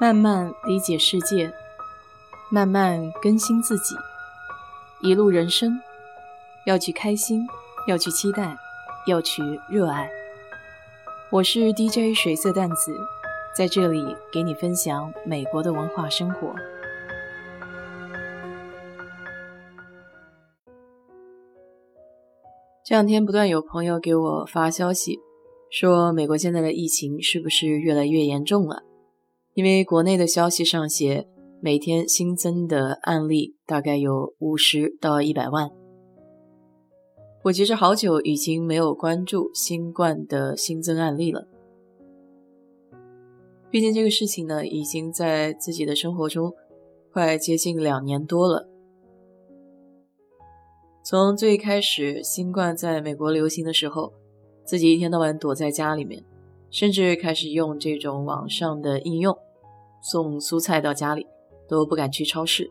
慢慢理解世界，慢慢更新自己。一路人生，要去开心，要去期待，要去热爱。我是 DJ 水色淡子，在这里给你分享美国的文化生活。这两天不断有朋友给我发消息，说美国现在的疫情是不是越来越严重了？因为国内的消息上写，每天新增的案例大概有五十到一百万。我其实好久已经没有关注新冠的新增案例了，毕竟这个事情呢，已经在自己的生活中快接近两年多了。从最开始新冠在美国流行的时候，自己一天到晚躲在家里面，甚至开始用这种网上的应用送蔬菜到家里，都不敢去超市。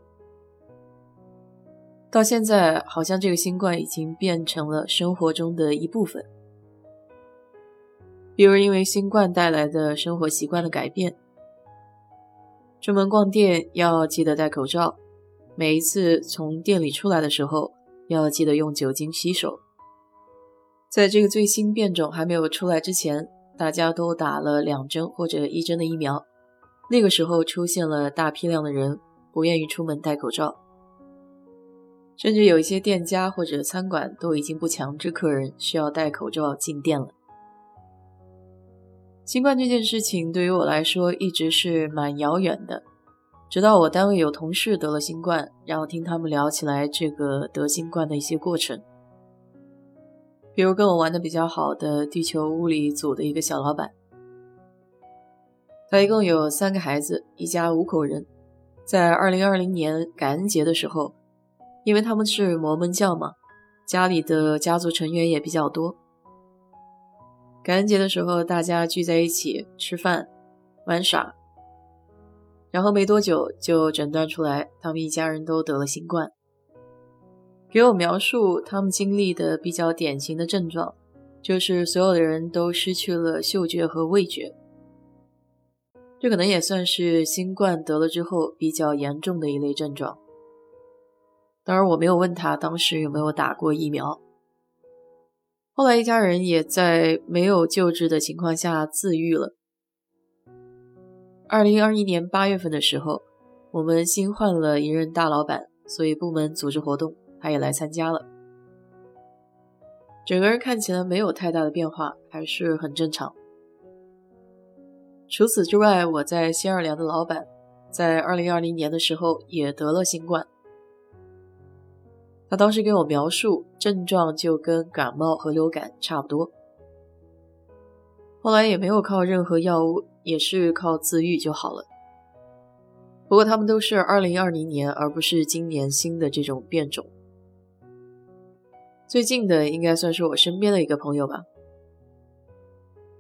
到现在，好像这个新冠已经变成了生活中的一部分。比如，因为新冠带来的生活习惯的改变，出门逛店要记得戴口罩，每一次从店里出来的时候。要记得用酒精洗手。在这个最新变种还没有出来之前，大家都打了两针或者一针的疫苗。那个时候出现了大批量的人不愿意出门戴口罩，甚至有一些店家或者餐馆都已经不强制客人需要戴口罩进店了。新冠这件事情对于我来说一直是蛮遥远的。直到我单位有同事得了新冠，然后听他们聊起来这个得新冠的一些过程，比如跟我玩的比较好的地球物理组的一个小老板，他一共有三个孩子，一家五口人，在二零二零年感恩节的时候，因为他们是摩门教嘛，家里的家族成员也比较多，感恩节的时候大家聚在一起吃饭、玩耍。然后没多久就诊断出来，他们一家人都得了新冠。给我描述他们经历的比较典型的症状，就是所有的人都失去了嗅觉和味觉。这可能也算是新冠得了之后比较严重的一类症状。当然，我没有问他当时有没有打过疫苗。后来一家人也在没有救治的情况下自愈了。二零二一年八月份的时候，我们新换了一任大老板，所以部门组织活动，他也来参加了。整个人看起来没有太大的变化，还是很正常。除此之外，我在新奥尔良的老板，在二零二零年的时候也得了新冠。他当时给我描述症状就跟感冒和流感差不多，后来也没有靠任何药物。也是靠自愈就好了。不过他们都是二零二零年，而不是今年新的这种变种。最近的应该算是我身边的一个朋友吧。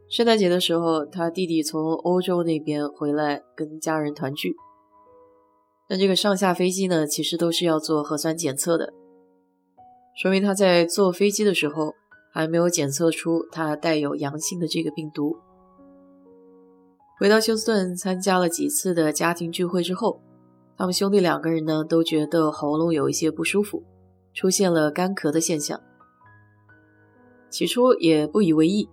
圣诞节的时候，他弟弟从欧洲那边回来跟家人团聚。但这个上下飞机呢，其实都是要做核酸检测的，说明他在坐飞机的时候还没有检测出他带有阳性的这个病毒。回到休斯顿参加了几次的家庭聚会之后，他们兄弟两个人呢都觉得喉咙有一些不舒服，出现了干咳的现象。起初也不以为意，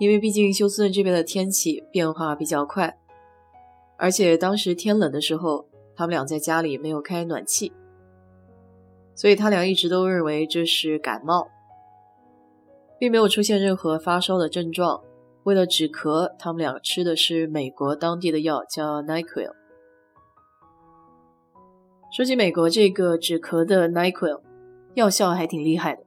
因为毕竟休斯顿这边的天气变化比较快，而且当时天冷的时候，他们俩在家里没有开暖气，所以他俩一直都认为这是感冒，并没有出现任何发烧的症状。为了止咳，他们俩吃的是美国当地的药，叫 Nyquil。说起美国这个止咳的 Nyquil，药效还挺厉害的。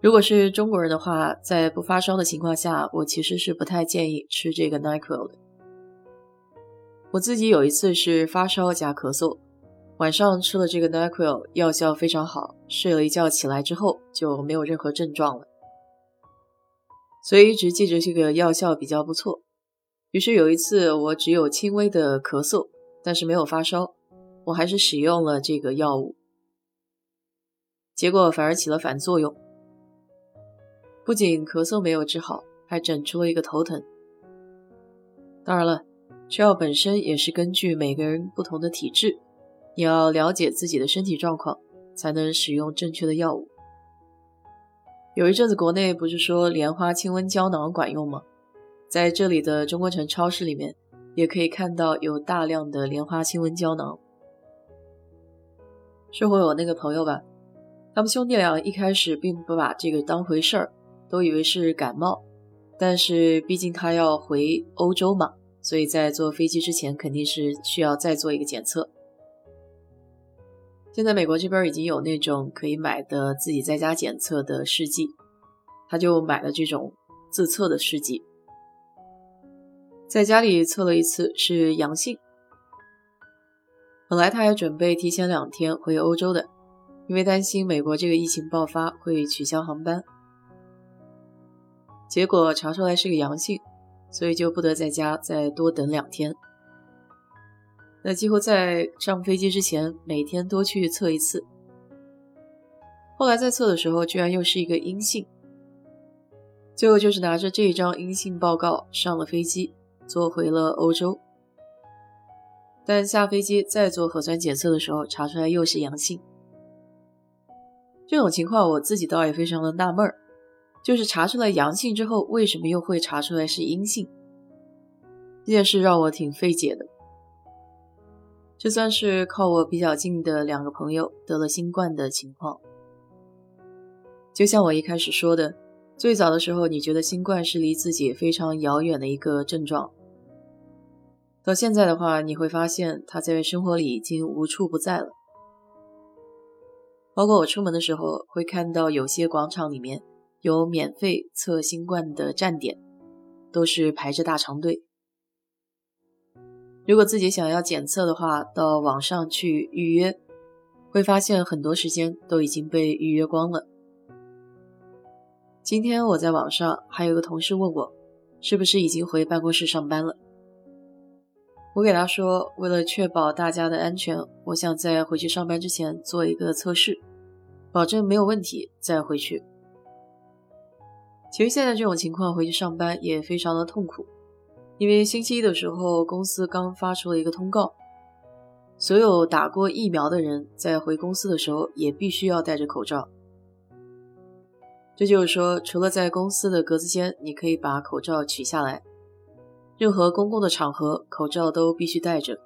如果是中国人的话，在不发烧的情况下，我其实是不太建议吃这个 Nyquil 的。我自己有一次是发烧加咳嗽，晚上吃了这个 Nyquil，药效非常好，睡了一觉起来之后就没有任何症状了。所以一直记着这个药效比较不错。于是有一次我只有轻微的咳嗽，但是没有发烧，我还是使用了这个药物，结果反而起了反作用，不仅咳嗽没有治好，还整出了一个头疼。当然了，吃药本身也是根据每个人不同的体质，你要了解自己的身体状况，才能使用正确的药物。有一阵子国内不是说莲花清瘟胶囊管用吗？在这里的中国城超市里面，也可以看到有大量的莲花清瘟胶囊。说回我那个朋友吧，他们兄弟俩一开始并不把这个当回事儿，都以为是感冒。但是毕竟他要回欧洲嘛，所以在坐飞机之前肯定是需要再做一个检测。现在美国这边已经有那种可以买的自己在家检测的试剂，他就买了这种自测的试剂，在家里测了一次是阳性。本来他还准备提前两天回欧洲的，因为担心美国这个疫情爆发会取消航班。结果查出来是个阳性，所以就不得在家再多等两天。那几乎在上飞机之前，每天多去测一次。后来在测的时候，居然又是一个阴性。最后就是拿着这张阴性报告上了飞机，坐回了欧洲。但下飞机再做核酸检测的时候，查出来又是阳性。这种情况我自己倒也非常的纳闷儿。就是查出来阳性之后，为什么又会查出来是阴性？这件事让我挺费解的。这算是靠我比较近的两个朋友得了新冠的情况。就像我一开始说的，最早的时候你觉得新冠是离自己非常遥远的一个症状，到现在的话，你会发现它在生活里已经无处不在了。包括我出门的时候，会看到有些广场里面。有免费测新冠的站点，都是排着大长队。如果自己想要检测的话，到网上去预约，会发现很多时间都已经被预约光了。今天我在网上还有个同事问我，是不是已经回办公室上班了？我给他说，为了确保大家的安全，我想在回去上班之前做一个测试，保证没有问题再回去。其实现在这种情况回去上班也非常的痛苦，因为星期一的时候公司刚发出了一个通告，所有打过疫苗的人在回公司的时候也必须要戴着口罩。这就是说，除了在公司的格子间你可以把口罩取下来，任何公共的场合口罩都必须戴着。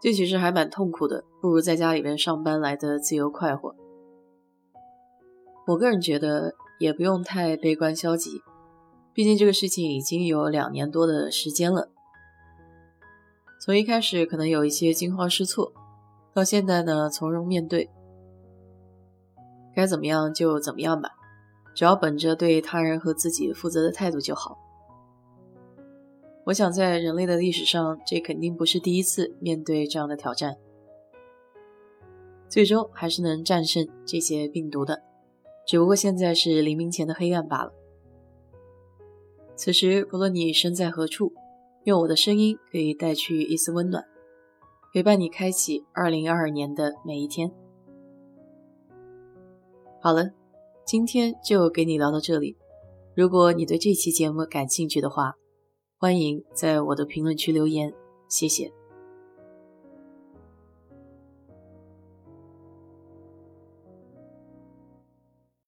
这其实还蛮痛苦的，不如在家里边上班来的自由快活。我个人觉得。也不用太悲观消极，毕竟这个事情已经有两年多的时间了。从一开始可能有一些惊慌失措，到现在呢从容面对，该怎么样就怎么样吧，只要本着对他人和自己负责的态度就好。我想在人类的历史上，这肯定不是第一次面对这样的挑战，最终还是能战胜这些病毒的。只不过现在是黎明前的黑暗罢了。此时，不论你身在何处，用我的声音可以带去一丝温暖，陪伴你开启二零二二年的每一天。好了，今天就给你聊到这里。如果你对这期节目感兴趣的话，欢迎在我的评论区留言，谢谢。